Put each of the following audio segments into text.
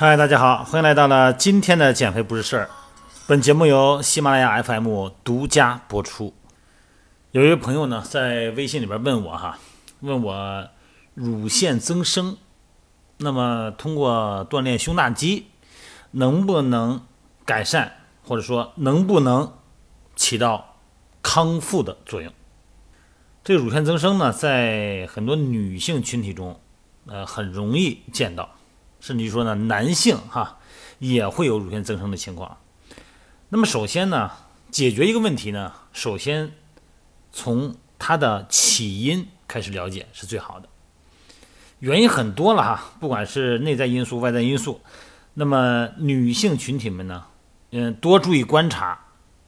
嗨，大家好，欢迎来到了今天的减肥不是事儿。本节目由喜马拉雅 FM 独家播出。有一位朋友呢，在微信里边问我哈，问我乳腺增生，那么通过锻炼胸大肌，能不能改善，或者说能不能起到康复的作用？这个乳腺增生呢，在很多女性群体中，呃，很容易见到。甚至于说呢，男性哈也会有乳腺增生的情况。那么首先呢，解决一个问题呢，首先从它的起因开始了解是最好的。原因很多了哈，不管是内在因素、外在因素。那么女性群体们呢，嗯，多注意观察，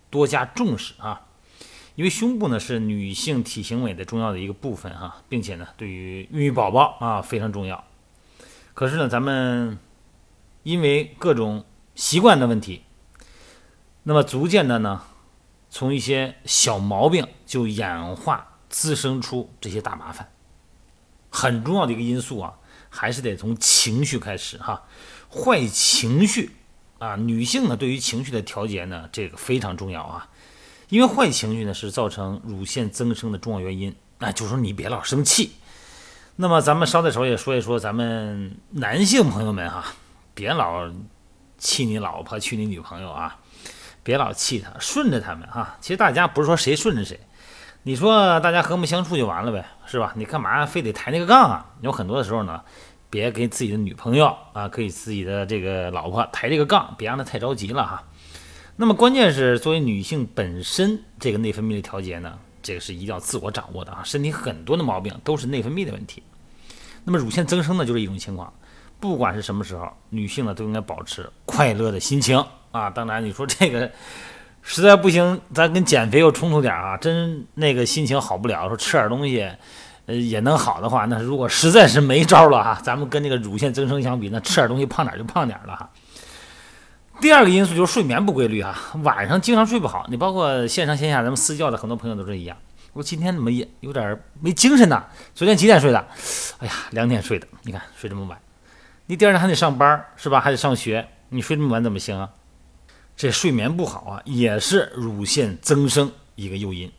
多加重视啊，因为胸部呢是女性体型美的重要的一个部分哈，并且呢，对于孕育宝宝啊非常重要。可是呢，咱们因为各种习惯的问题，那么逐渐的呢，从一些小毛病就演化滋生出这些大麻烦。很重要的一个因素啊，还是得从情绪开始哈。坏情绪啊，女性呢对于情绪的调节呢，这个非常重要啊。因为坏情绪呢是造成乳腺增生的重要原因。那就说你别老生气。那么咱们捎带手也说一说咱们男性朋友们哈，别老气你老婆、气你女朋友啊，别老气他，顺着他们哈。其实大家不是说谁顺着谁，你说大家和睦相处就完了呗，是吧？你干嘛非得抬那个杠啊？有很多的时候呢，别给自己的女朋友啊，给自己的这个老婆抬这个杠，别让她太着急了哈。那么关键是作为女性本身这个内分泌的调节呢，这个是一定要自我掌握的啊。身体很多的毛病都是内分泌的问题。那么乳腺增生呢，就是一种情况。不管是什么时候，女性呢都应该保持快乐的心情啊。当然，你说这个实在不行，咱跟减肥又冲突点啊。真那个心情好不了，说吃点东西，呃，也能好的话，那如果实在是没招了哈，咱们跟那个乳腺增生相比，那吃点东西胖点就胖点了哈。第二个因素就是睡眠不规律啊，晚上经常睡不好。你包括线上线下咱们私教的很多朋友都是一样。我今天怎么也有点没精神呢？昨天几点睡的？哎呀，两点睡的。你看睡这么晚，你第二天还得上班是吧？还得上学，你睡这么晚怎么行啊？这睡眠不好啊，也是乳腺增生一个诱因。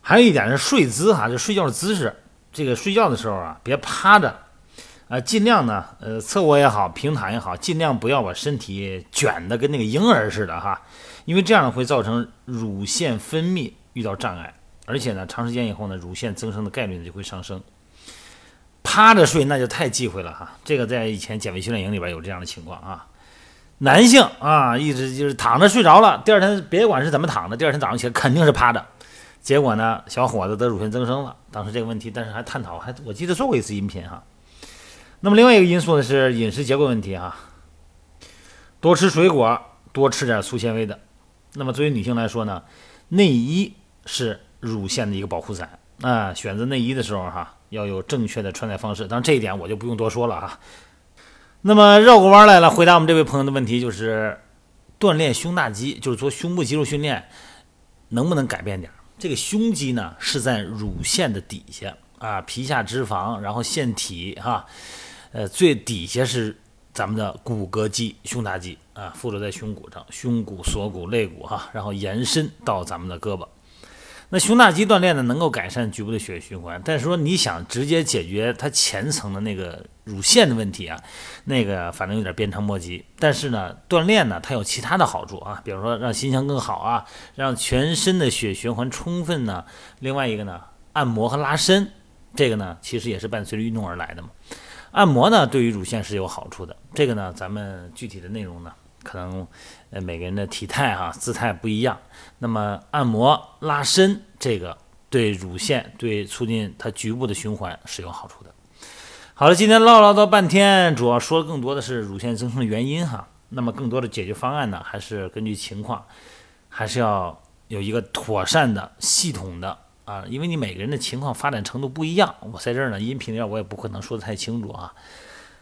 还有一点是睡姿哈，就睡觉的姿势。这个睡觉的时候啊，别趴着，啊，尽量呢，呃，侧卧也好，平躺也好，尽量不要把身体卷的跟那个婴儿似的哈，因为这样会造成乳腺分泌遇到障碍。而且呢，长时间以后呢，乳腺增生的概率呢就会上升。趴着睡那就太忌讳了哈，这个在以前减肥训练营里边有这样的情况啊。男性啊，一直就是躺着睡着了，第二天别管是怎么躺的，第二天早上起来肯定是趴着。结果呢，小伙子得乳腺增生了。当时这个问题，但是还探讨，还我记得做过一次音频哈。那么另外一个因素呢是饮食结构问题哈，多吃水果，多吃点粗纤维的。那么作为女性来说呢，内衣是。乳腺的一个保护伞啊，选择内衣的时候哈，要有正确的穿戴方式。当然这一点我就不用多说了哈。那么绕过弯来了，回答我们这位朋友的问题，就是锻炼胸大肌，就是做胸部肌肉训练，能不能改变点？这个胸肌呢是在乳腺的底下啊，皮下脂肪，然后腺体哈，呃，最底下是咱们的骨骼肌，胸大肌啊，附着在胸骨上，胸骨、锁骨、肋骨哈，然后延伸到咱们的胳膊。那胸大肌锻炼呢，能够改善局部的血液循环，但是说你想直接解决它前层的那个乳腺的问题啊，那个反正有点鞭长莫及。但是呢，锻炼呢，它有其他的好处啊，比如说让心情更好啊，让全身的血循环充分呢。另外一个呢，按摩和拉伸，这个呢，其实也是伴随着运动而来的嘛。按摩呢，对于乳腺是有好处的。这个呢，咱们具体的内容呢。可能，呃，每个人的体态哈姿态不一样，那么按摩拉伸这个对乳腺对促进它局部的循环是有好处的。好了，今天唠唠叨半天，主要说更多的是乳腺增生的原因哈。那么更多的解决方案呢，还是根据情况，还是要有一个妥善的、系统的啊，因为你每个人的情况发展程度不一样。我在这儿呢，音频里我也不可能说的太清楚啊。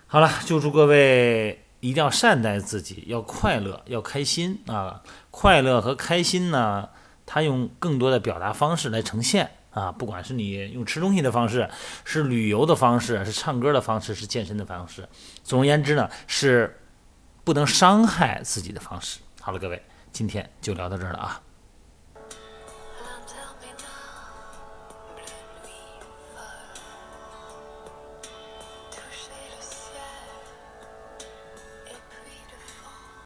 好了，就祝各位。一定要善待自己，要快乐，要开心啊！快乐和开心呢，它用更多的表达方式来呈现啊。不管是你用吃东西的方式，是旅游的方式，是唱歌的方式，是健身的方式。总而言之呢，是不能伤害自己的方式。好了，各位，今天就聊到这儿了啊。